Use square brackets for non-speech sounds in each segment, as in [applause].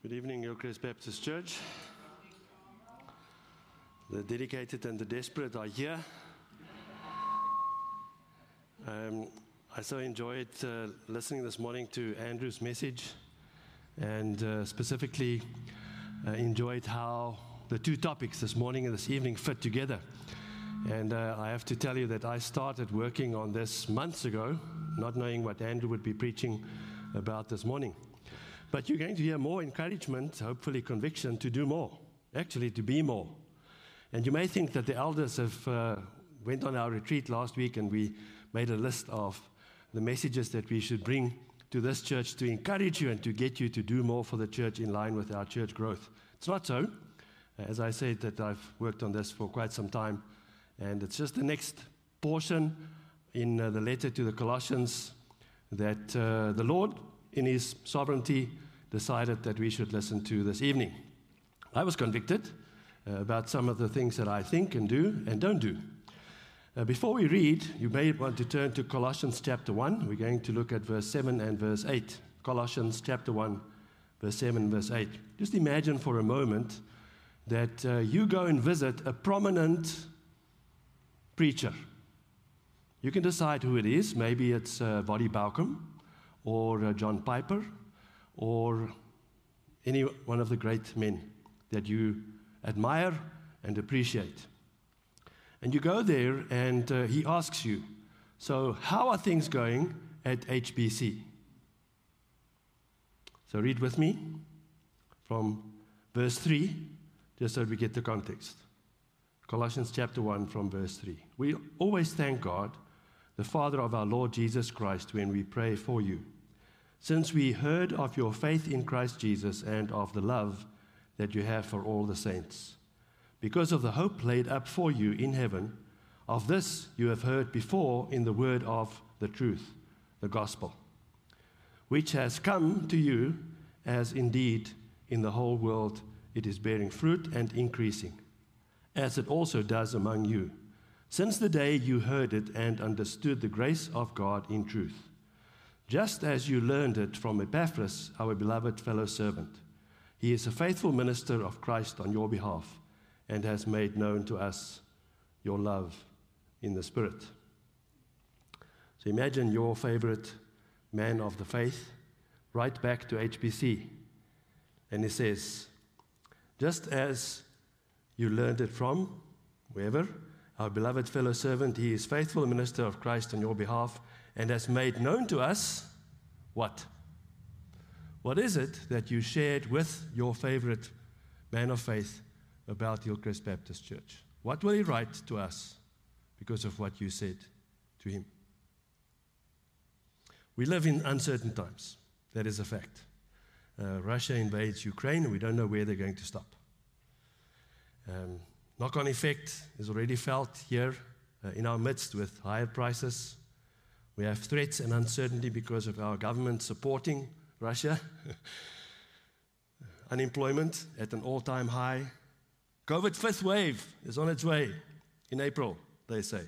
Good evening, Hillcrest Baptist Church. The dedicated and the desperate are here. Um, I so enjoyed uh, listening this morning to Andrew's message and uh, specifically uh, enjoyed how the two topics this morning and this evening fit together. And uh, I have to tell you that I started working on this months ago, not knowing what Andrew would be preaching about this morning. But you're going to hear more encouragement, hopefully conviction to do more, actually to be more. And you may think that the elders have uh, went on our retreat last week and we made a list of the messages that we should bring to this church to encourage you and to get you to do more for the church in line with our church growth. It's not so. As I said, that I've worked on this for quite some time, and it's just the next portion in uh, the letter to the Colossians that uh, the Lord in his sovereignty, decided that we should listen to this evening. I was convicted uh, about some of the things that I think and do and don't do. Uh, before we read, you may want to turn to Colossians chapter 1. We're going to look at verse 7 and verse 8. Colossians chapter 1, verse 7, verse 8. Just imagine for a moment that uh, you go and visit a prominent preacher. You can decide who it is. Maybe it's uh, Voddie Baucham or uh, John Piper or any one of the great men that you admire and appreciate. And you go there and uh, he asks you, So, how are things going at HBC? So, read with me from verse 3, just so we get the context. Colossians chapter 1 from verse 3. We always thank God, the Father of our Lord Jesus Christ, when we pray for you since we heard of your faith in Christ Jesus and of the love that you have for all the saints. Because of the hope laid up for you in heaven, of this you have heard before in the word of the truth, the gospel, which has come to you as indeed in the whole world it is bearing fruit and increasing, as it also does among you, since the day you heard it and understood the grace of God in truth just as you learned it from Epaphras, our beloved fellow servant. He is a faithful minister of Christ on your behalf and has made known to us your love in the Spirit. So imagine your favorite man of the faith right back to HBC. And he says, just as you learned it from wherever, our beloved fellow servant, he is faithful minister of Christ on your behalf and has made known to us what? What is it that you shared with your favorite man of faith about Hillcrest Baptist Church? What will he write to us because of what you said to him? We live in uncertain times. That is a fact. Uh, Russia invades Ukraine, and we don't know where they're going to stop. Um, knock on effect is already felt here uh, in our midst with higher prices, we have threats and uncertainty because of our government supporting Russia. [laughs] Unemployment at an all time high. COVID fifth wave is on its way in April, they say.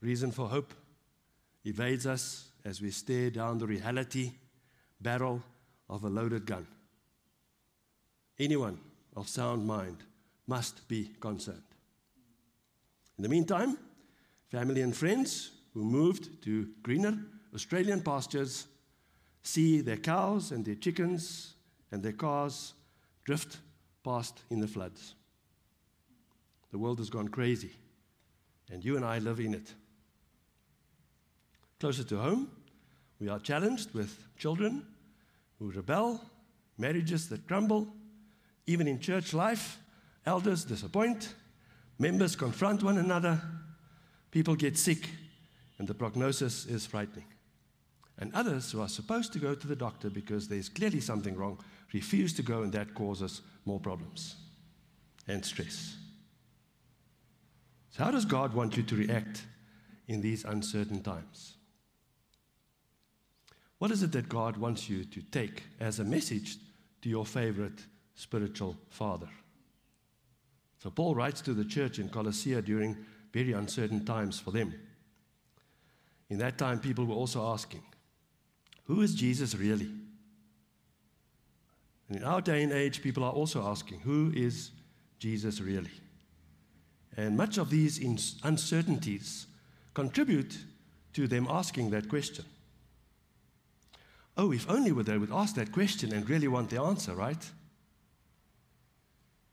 Reason for hope evades us as we stare down the reality barrel of a loaded gun. Anyone of sound mind must be concerned. In the meantime, family and friends who moved to greener Australian pastures see their cows and their chickens and their cars drift past in the floods. The world has gone crazy, and you and I live in it. Closer to home, we are challenged with children who rebel, marriages that crumble, even in church life, elders disappoint, members confront one another, people get sick and the prognosis is frightening. And others who are supposed to go to the doctor because there's clearly something wrong refuse to go, and that causes more problems and stress. So, how does God want you to react in these uncertain times? What is it that God wants you to take as a message to your favorite spiritual father? So, Paul writes to the church in Colossae during very uncertain times for them. In that time, people were also asking, Who is Jesus really? And in our day and age, people are also asking, who is Jesus really? And much of these uncertainties contribute to them asking that question. Oh, if only they would ask that question and really want the answer, right?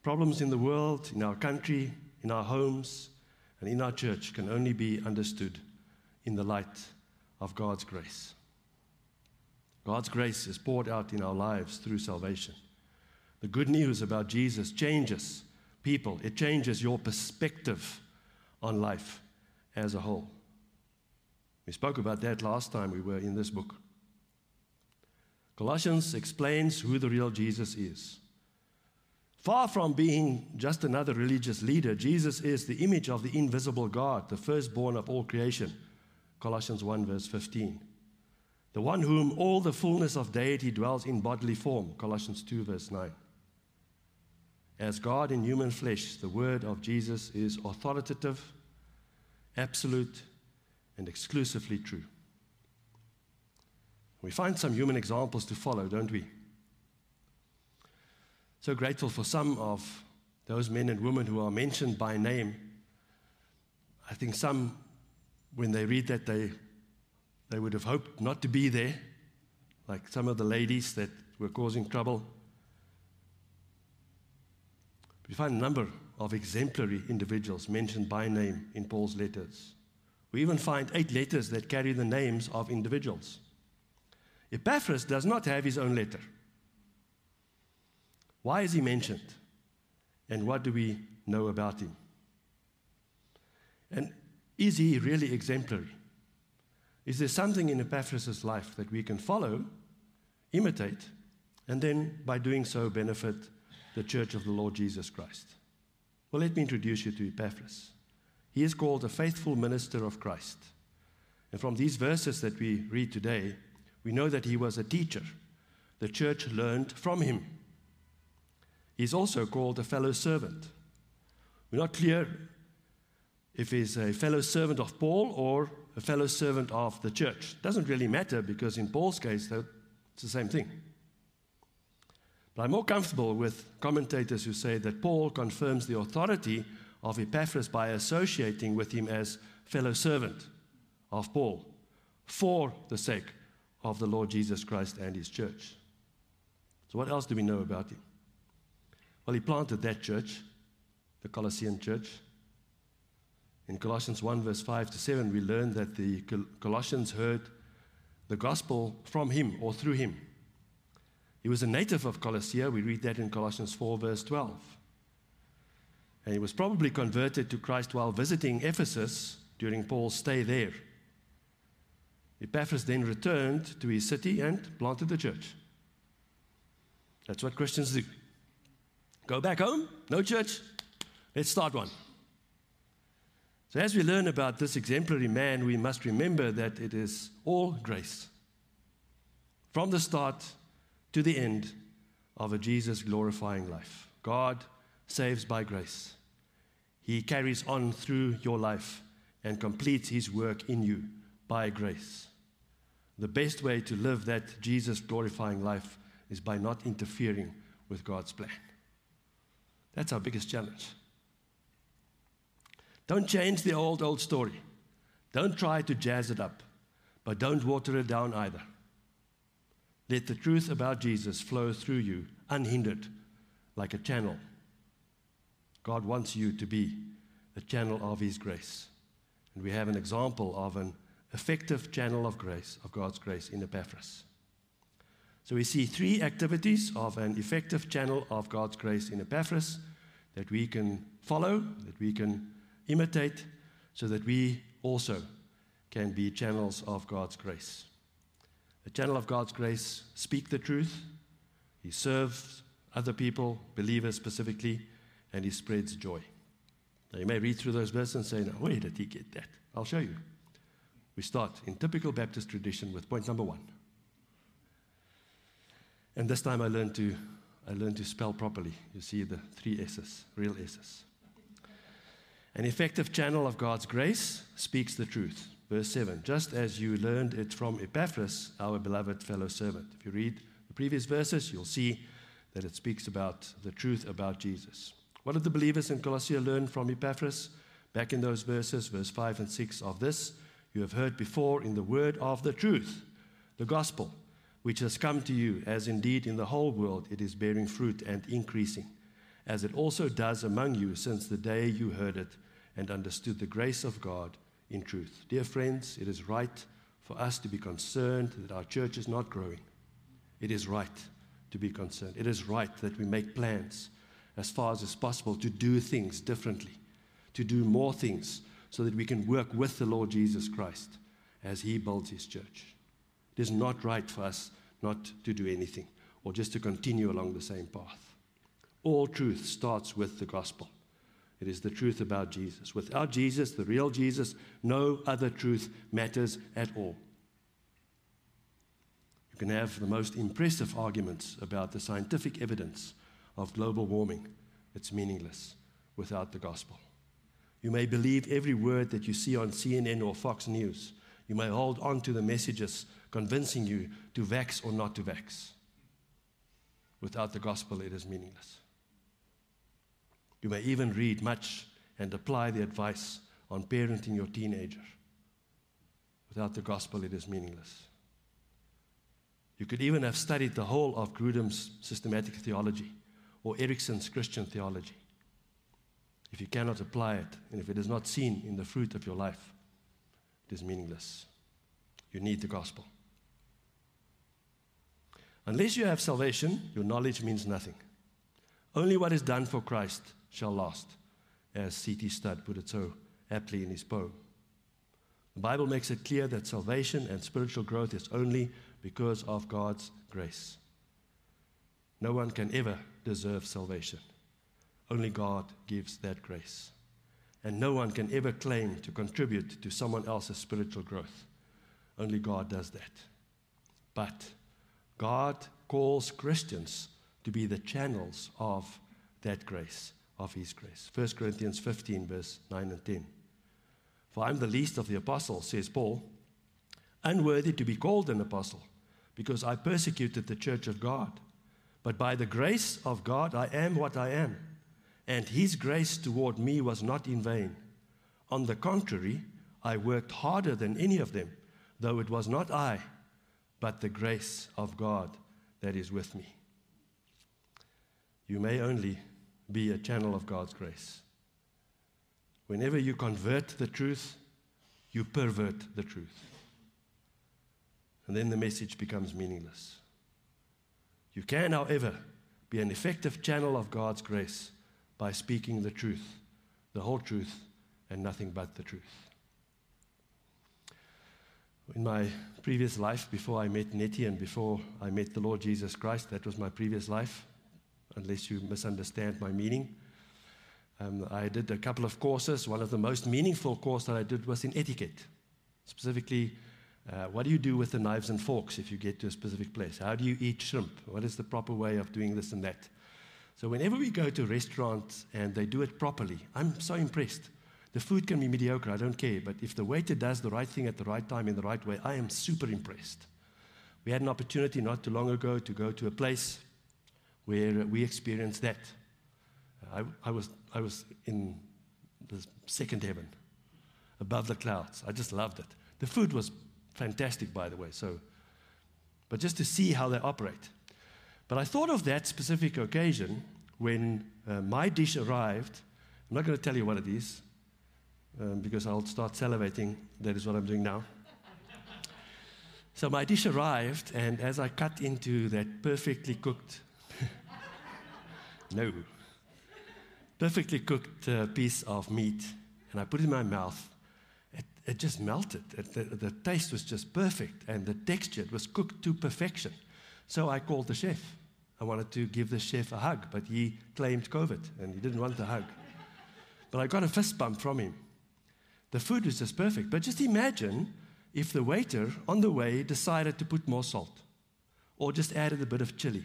Problems in the world, in our country, in our homes, and in our church can only be understood in the light of God's grace. God's grace is poured out in our lives through salvation. The good news about Jesus changes people, it changes your perspective on life as a whole. We spoke about that last time we were in this book. Colossians explains who the real Jesus is. Far from being just another religious leader, Jesus is the image of the invisible God, the firstborn of all creation. Colossians 1, verse 15 the one whom all the fullness of deity dwells in bodily form. Colossians 2, verse 9. As God in human flesh, the word of Jesus is authoritative, absolute, and exclusively true. We find some human examples to follow, don't we? So grateful for some of those men and women who are mentioned by name. I think some, when they read that, they they would have hoped not to be there, like some of the ladies that were causing trouble. We find a number of exemplary individuals mentioned by name in Paul's letters. We even find eight letters that carry the names of individuals. Epaphras does not have his own letter. Why is he mentioned? And what do we know about him? And is he really exemplary? Is there something in Epaphras' life that we can follow, imitate, and then by doing so benefit the church of the Lord Jesus Christ? Well, let me introduce you to Epaphras. He is called a faithful minister of Christ. And from these verses that we read today, we know that he was a teacher. The church learned from him. He's also called a fellow servant. We're not clear if he's a fellow servant of Paul or a fellow servant of the church. Doesn't really matter because in Paul's case, it's the same thing. But I'm more comfortable with commentators who say that Paul confirms the authority of Epaphras by associating with him as fellow servant of Paul for the sake of the Lord Jesus Christ and his church. So, what else do we know about him? Well, he planted that church, the Colossian church. In Colossians 1, verse 5 to 7, we learn that the Colossians heard the gospel from him or through him. He was a native of Colossia. We read that in Colossians 4, verse 12. And he was probably converted to Christ while visiting Ephesus during Paul's stay there. Epaphras then returned to his city and planted the church. That's what Christians do. Go back home, no church, let's start one. So, as we learn about this exemplary man, we must remember that it is all grace. From the start to the end of a Jesus glorifying life. God saves by grace. He carries on through your life and completes his work in you by grace. The best way to live that Jesus glorifying life is by not interfering with God's plan. That's our biggest challenge. Don't change the old, old story. Don't try to jazz it up, but don't water it down either. Let the truth about Jesus flow through you unhindered, like a channel. God wants you to be a channel of His grace. And we have an example of an effective channel of grace, of God's grace in Epaphras. So we see three activities of an effective channel of God's grace in Epaphras that we can follow, that we can imitate, so that we also can be channels of God's grace. A channel of God's grace speak the truth. He serves other people, believers specifically, and he spreads joy. Now you may read through those verses and say, "Now, where did he get that?" I'll show you. We start in typical Baptist tradition with point number one. And this time I learned to I learned to spell properly. You see the three S's, real S's. An effective channel of God's grace speaks the truth. Verse 7 Just as you learned it from Epaphras, our beloved fellow servant. If you read the previous verses, you'll see that it speaks about the truth about Jesus. What did the believers in Colossae learn from Epaphras? Back in those verses, verse 5 and 6 of this, you have heard before in the word of the truth, the gospel, which has come to you, as indeed in the whole world it is bearing fruit and increasing, as it also does among you since the day you heard it and understood the grace of God in truth. Dear friends, it is right for us to be concerned that our church is not growing. It is right to be concerned. It is right that we make plans as far as is possible to do things differently, to do more things so that we can work with the Lord Jesus Christ as He builds His church. It is not right for us not to do anything or just to continue along the same path. All truth starts with the gospel. It is the truth about Jesus. Without Jesus, the real Jesus, no other truth matters at all. You can have the most impressive arguments about the scientific evidence of global warming. It's meaningless without the gospel. You may believe every word that you see on CNN or Fox News. You may hold on to the messages convincing you to vax or not to vax. Without the gospel, it is meaningless. You may even read much and apply the advice on parenting your teenager. Without the gospel, it is meaningless. You could even have studied the whole of Grudem's systematic theology or Erickson's Christian theology. If you cannot apply it, and if it is not seen in the fruit of your life, it is meaningless. You need the gospel. Unless you have salvation, your knowledge means nothing. Only what is done for Christ shall last, as C.T. Studd put it so aptly in his poem. The Bible makes it clear that salvation and spiritual growth is only because of God's grace. No one can ever deserve salvation. Only God gives that grace. And no one can ever claim to contribute to someone else's spiritual growth. Only God does that. But God calls Christians to be the channels of that grace, of His grace. 1 Corinthians 15, verse 9 and 10. For I'm the least of the apostles, says Paul, unworthy to be called an apostle because I persecuted the church of God. But by the grace of God, I am what I am. And his grace toward me was not in vain. On the contrary, I worked harder than any of them, though it was not I, but the grace of God that is with me. You may only be a channel of God's grace. Whenever you convert the truth, you pervert the truth and then the message becomes meaningless. You can, however, be an effective channel of God's grace by speaking the truth, the whole truth, and nothing but the truth. In my previous life, before I met Nettie and before I met the Lord Jesus Christ, that was my previous life, unless you misunderstand my meaning. Um, I did a couple of courses. One of the most meaningful courses that I did was in etiquette, specifically uh, what do you do with the knives and forks if you get to a specific place? How do you eat shrimp? What is the proper way of doing this and that? So, whenever we go to restaurants and they do it properly, I'm so impressed. The food can be mediocre, I don't care, but if the waiter does the right thing at the right time in the right way, I am super impressed. We had an opportunity not too long ago to go to a place where we experienced that. I, I, was, I was in the second heaven, above the clouds. I just loved it. The food was Fantastic, by the way. So, but just to see how they operate. But I thought of that specific occasion when uh, my dish arrived. I'm not going to tell you what it is um, because I'll start salivating. That is what I'm doing now. [laughs] so my dish arrived, and as I cut into that perfectly cooked, no, perfectly cooked uh, piece of meat, and I put it in my mouth, it just melted. It, the, the taste was just perfect, and the texture it was cooked to perfection. So I called the chef. I wanted to give the chef a hug, but he claimed COVID and he didn't want the hug. But I got a fist bump from him. The food was just perfect. But just imagine if the waiter on the way decided to put more salt or just added a bit of chili.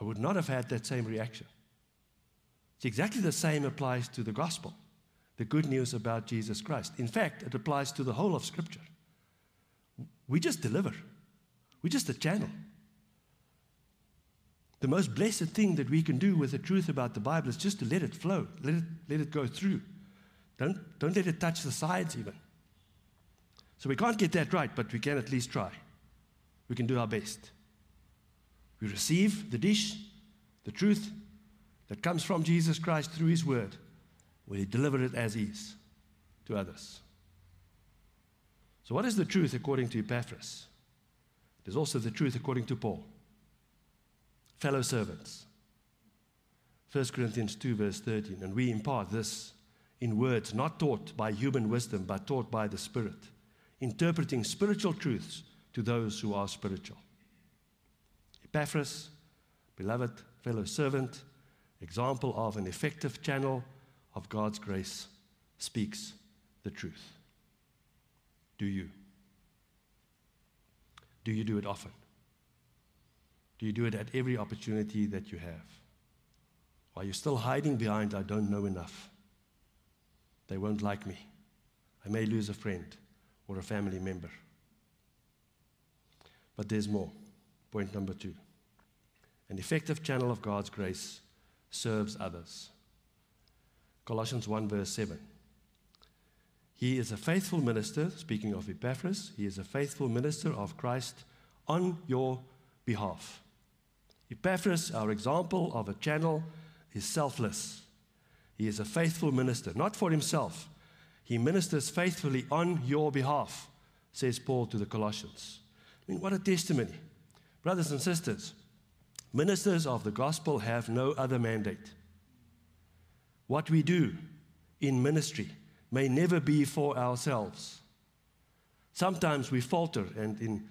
I would not have had that same reaction. It's exactly the same applies to the gospel the good news about Jesus Christ. In fact, it applies to the whole of Scripture. We just deliver, we're just a channel. The most blessed thing that we can do with the truth about the Bible is just to let it flow, let it, let it go through. Don't, don't let it touch the sides, even. So we can't get that right, but we can at least try. We can do our best. We receive the dish, the truth that comes from Jesus Christ through His Word. We deliver it as is to others. So, what is the truth according to Epaphras? There's also the truth according to Paul. Fellow servants. 1 Corinthians 2, verse 13. And we impart this in words not taught by human wisdom, but taught by the Spirit, interpreting spiritual truths to those who are spiritual. Epaphras, beloved fellow servant, example of an effective channel of God's grace, speaks the truth. Do you? Do you do it often? Do you do it at every opportunity that you have? Are you still hiding behind, I don't know enough? They won't like me. I may lose a friend or a family member. But there's more. Point number two an effective channel of God's grace serves others. Colossians 1, verse 7. He is a faithful minister, speaking of Epaphras, he is a faithful minister of Christ on your behalf. Epaphras, our example of a channel, is selfless. He is a faithful minister, not for himself. He ministers faithfully on your behalf, says Paul to the Colossians. I mean, what a testimony. Brothers and sisters, ministers of the gospel have no other mandate. What we do in ministry may never be for ourselves. Sometimes we falter, and in,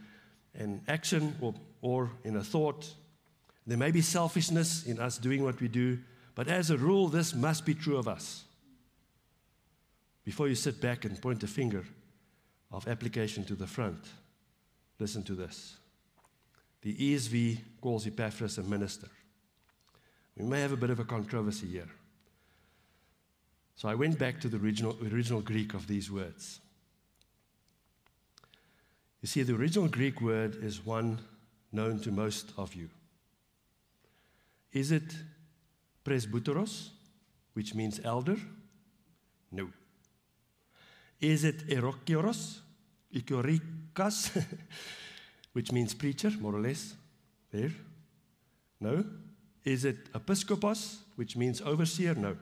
in action or, or in a thought, there may be selfishness in us doing what we do, but as a rule, this must be true of us. Before you sit back and point a finger of application to the front, listen to this. The ESV calls Epaphras a minister. We may have a bit of a controversy here. So I went back to the original, original Greek of these words. You see, the original Greek word is one known to most of you. Is it presbyteros, which means elder? No. Is it erokioros, ikorikas, [laughs] which means preacher, more or less? There? No. Is it episkopos, which means overseer? No.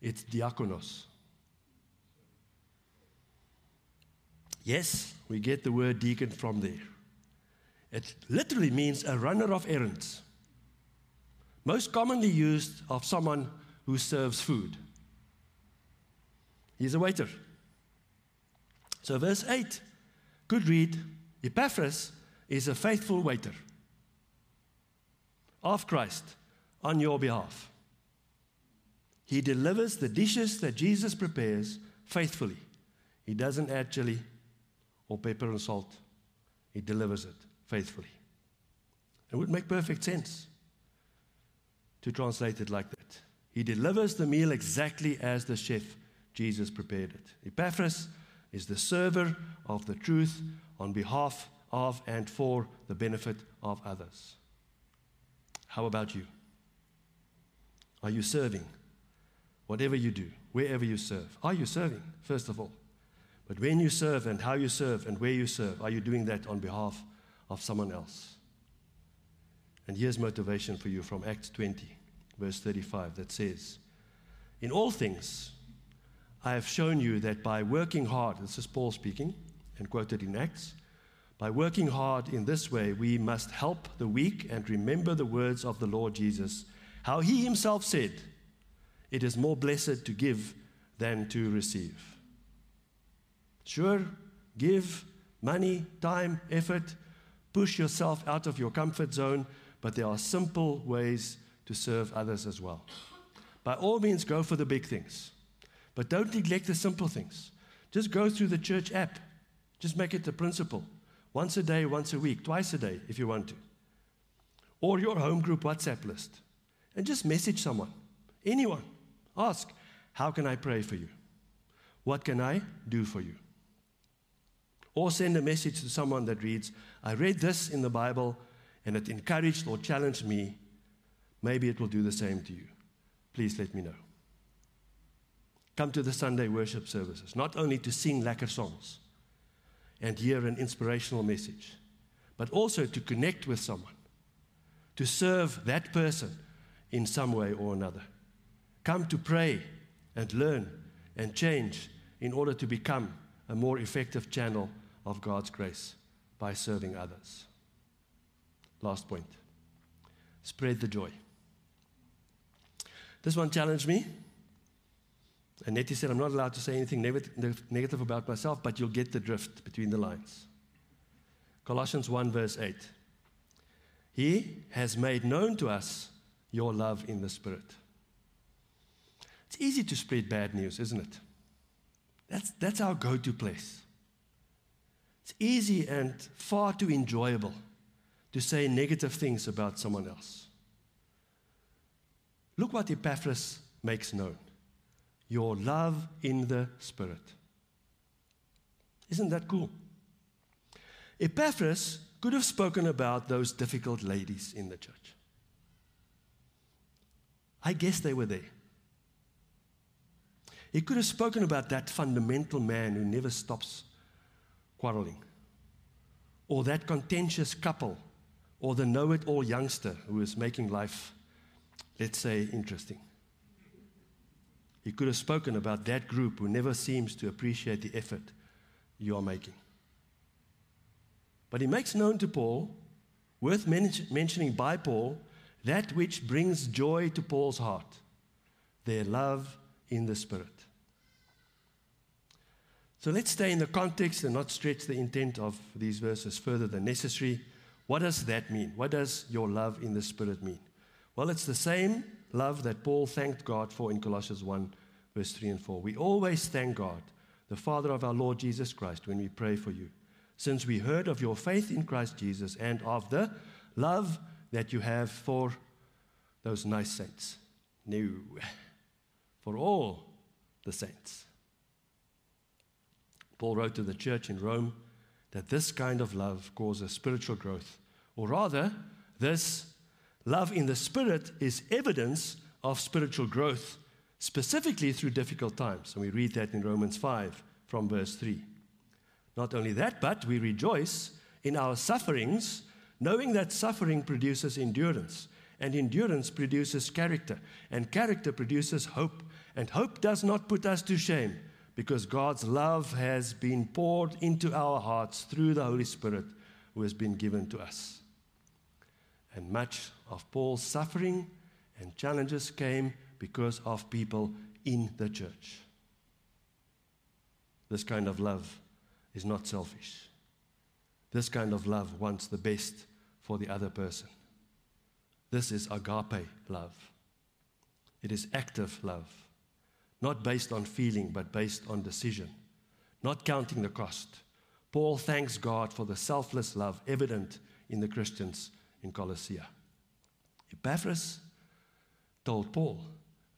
It's diakonos. Yes, we get the word deacon from there. It literally means a runner of errands most commonly used of someone who serves food. He's a waiter. So, verse 8 could read Epaphras is a faithful waiter of Christ on your behalf. He delivers the dishes that Jesus prepares faithfully. He doesn't add chili or pepper and salt, he delivers it faithfully. It would make perfect sense to translate it like that. He delivers the meal exactly as the chef Jesus prepared it. Epaphras is the server of the truth on behalf of and for the benefit of others. How about you? Are you serving? Whatever you do, wherever you serve, are you serving, first of all? But when you serve and how you serve and where you serve, are you doing that on behalf of someone else? And here's motivation for you from Acts 20 verse 35, that says, In all things, I have shown you that by working hard, this is Paul speaking and quoted in Acts, by working hard in this way, we must help the weak and remember the words of the Lord Jesus, how he himself said, It is more blessed to give than to receive. Sure, give money, time, effort, push yourself out of your comfort zone, but there are simple ways to serve others as well. By all means, go for the big things, but don't neglect the simple things. Just go through the church app, just make it a principle. Once a day, once a week, twice a day if you want to. Or your home group WhatsApp list. And just message someone, anyone. Ask, How can I pray for you? What can I do for you? Or send a message to someone that reads, I read this in the Bible and it encouraged or challenged me maybe it will do the same to you. Please let me know. Come to the Sunday worship services, not only to sing lekker songs and hear an inspirational message, but also to connect with someone, to serve that person in some way or another. Come to pray and learn and change in order to become a more effective channel of God's grace by serving others. Last point spread the joy. This one challenged me. And Nettie said, I'm not allowed to say anything negative about myself, but you'll get the drift between the lines. Colossians 1, verse 8. He has made known to us your love in the Spirit. It's easy to spread bad news, isn't it? That's, that's our go to place. It's easy and far too enjoyable to say negative things about someone else. Look what Epaphras makes known your love in the Spirit. Isn't that cool? Epaphras could have spoken about those difficult ladies in the church. I guess they were there. He could have spoken about that fundamental man who never stops quarreling, or that contentious couple, or the know it all youngster who is making life, let's say, interesting. He could have spoken about that group who never seems to appreciate the effort you are making. But he makes known to Paul, worth men- mentioning by Paul, that which brings joy to Paul's heart their love in the Spirit. So let's stay in the context and not stretch the intent of these verses further than necessary. What does that mean? What does your love in the Spirit mean? Well, it's the same love that Paul thanked God for in Colossians 1, verse 3 and 4. We always thank God, the Father of our Lord Jesus Christ, when we pray for you, since we heard of your faith in Christ Jesus and of the love that you have for those nice saints. No, for all the saints. Paul wrote to the church in Rome that this kind of love causes spiritual growth, or rather, this love in the Spirit is evidence of spiritual growth, specifically through difficult times. And we read that in Romans 5 from verse 3. Not only that, but we rejoice in our sufferings, knowing that suffering produces endurance, and endurance produces character, and character produces hope, and hope does not put us to shame because God's love has been poured into our hearts through the Holy Spirit who has been given to us. And much of Paul's suffering and challenges came because of people in the church. This kind of love is not selfish. This kind of love wants the best for the other person. This is agape love. It is active love not based on feeling, but based on decision, not counting the cost. Paul thanks God for the selfless love evident in the Christians in Colossia. Epaphras told Paul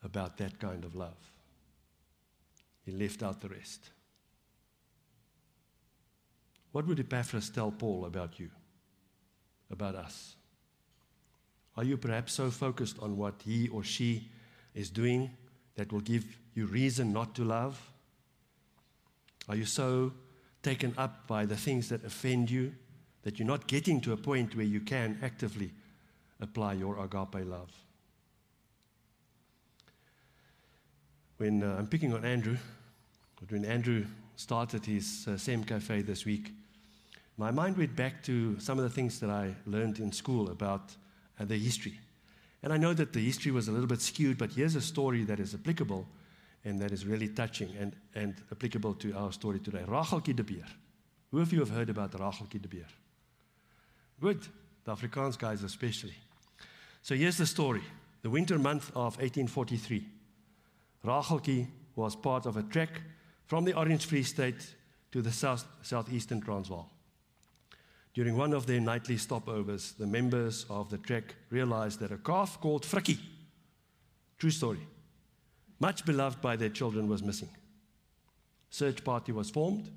about that kind of love. He left out the rest. What would Epaphras tell Paul about you, about us? Are you perhaps so focused on what he or she is doing that will give you reason not to love? Are you so taken up by the things that offend you that you're not getting to a point where you can actively apply your agape love? When uh, I'm picking on Andrew, when Andrew started his uh, Cafe this week, my mind went back to some of the things that I learned in school about uh, the history. And I know that the history was a little bit skewed, but here's a story that is applicable and that is really touching and, and applicable to our story today. Racheltjie de Beer. Who of you have heard about Racheltjie de Beer? Good. The Afrikaans guys especially. So here's the story. The winter month of 1843. Racheltjie was part of a trek from the Orange Free State to the south, southeastern Transvaal. During one of their nightly stopovers, the members of the trek realized that a calf called Frikkie, true story, much beloved by their children, was missing. Search party was formed,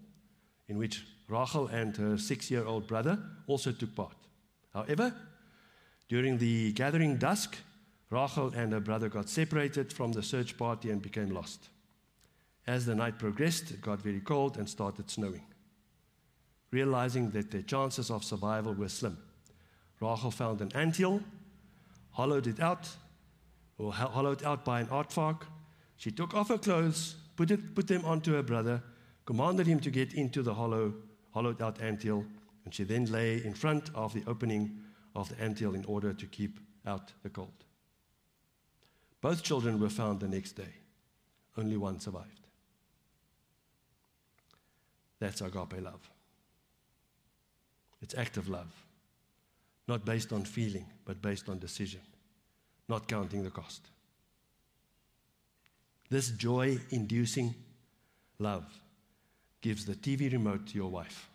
in which Rachel and her six-year-old brother also took part. However, during the gathering dusk, Rachel and her brother got separated from the search party and became lost. As the night progressed, it got very cold and started snowing. Realizing that their chances of survival were slim, Rachel found an anthill, hollowed it out, or hollowed out by an aardvark. She took off her clothes, put, it, put them onto her brother, commanded him to get into the hollow, hollowed out anthill, and she then lay in front of the opening of the anthill in order to keep out the cold. Both children were found the next day. Only one survived. That's agape love. It's active love, not based on feeling, but based on decision, not counting the cost. This joy inducing love gives the TV remote to your wife.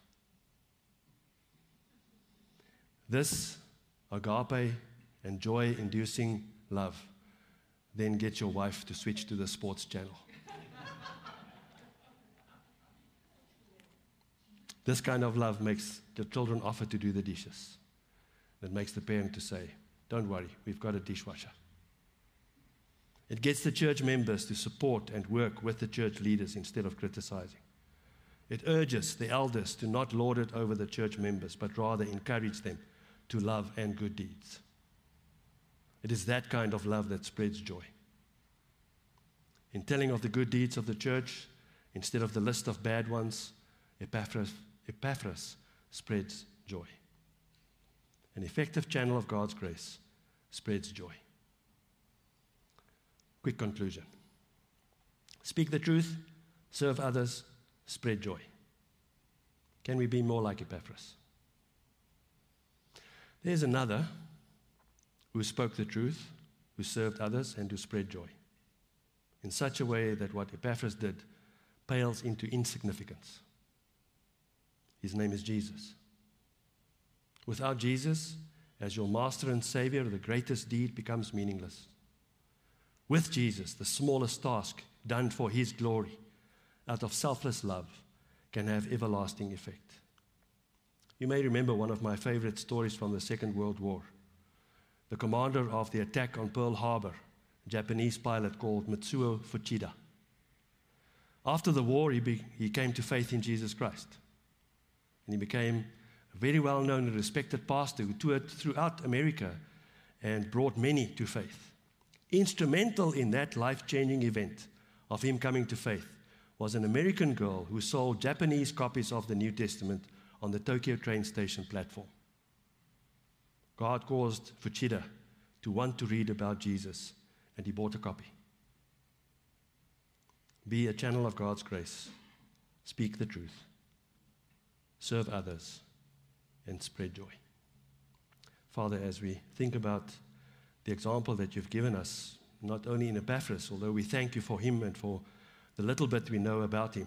This agape and joy inducing love then get your wife to switch to the sports channel. this kind of love makes the children offer to do the dishes. It makes the parent to say, Don't worry, we've got a dishwasher. It gets the church members to support and work with the church leaders instead of criticizing. It urges the elders to not lord it over the church members, but rather encourage them to love and good deeds. It is that kind of love that spreads joy. In telling of the good deeds of the church, instead of the list of bad ones, Epaphras, Epaphras spreads joy. An effective channel of God's grace spreads joy. Quick conclusion Speak the truth, serve others, spread joy. Can we be more like Epaphras? There's another who spoke the truth, who served others, and who spread joy in such a way that what Epaphras did pales into insignificance. His name is Jesus. Without Jesus as your master and savior, the greatest deed becomes meaningless. With Jesus, the smallest task done for his glory out of selfless love can have everlasting effect. You may remember one of my favorite stories from the Second World War. The commander of the attack on Pearl Harbor, a Japanese pilot called Mitsuo Fuchida. After the war, he, be, he came to faith in Jesus Christ. And he became a very well known and respected pastor who toured throughout America and brought many to faith. Instrumental in that life changing event of him coming to faith was an American girl who sold Japanese copies of the New Testament on the Tokyo train station platform. God caused Fuchida to want to read about Jesus, and he bought a copy. Be a channel of God's grace. Speak the truth. Serve others and spread joy. Father, as we think about the example that you've given us, not only in Epaphras, although we thank you for him and for the little bit we know about him,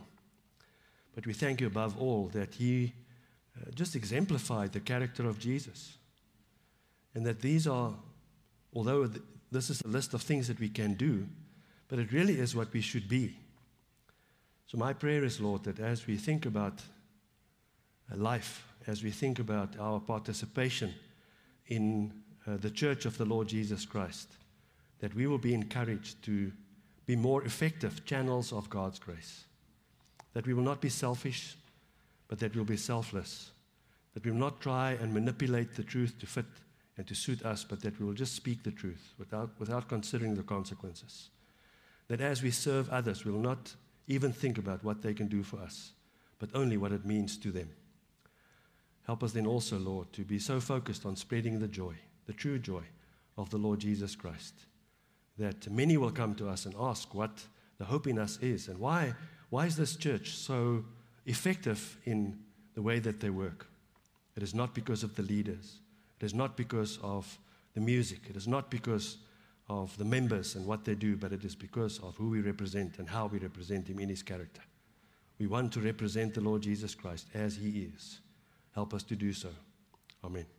but we thank you above all that he uh, just exemplified the character of Jesus. And that these are, although th- this is a list of things that we can do, but it really is what we should be. So, my prayer is, Lord, that as we think about life, as we think about our participation in uh, the church of the Lord Jesus Christ, that we will be encouraged to be more effective channels of God's grace. That we will not be selfish, but that we'll be selfless. That we will not try and manipulate the truth to fit and to suit us, but that we will just speak the truth without, without considering the consequences. That as we serve others, we will not even think about what they can do for us, but only what it means to them. Help us then also, Lord, to be so focused on spreading the joy, the true joy of the Lord Jesus Christ, that many will come to us and ask what the hope in us is and why, why is this church so effective in the way that they work. It is not because of the leaders. It is not because of the music. It is not because of the members and what they do, but it is because of who we represent and how we represent Him in His character. We want to represent the Lord Jesus Christ as He is. Help us to do so. Amen.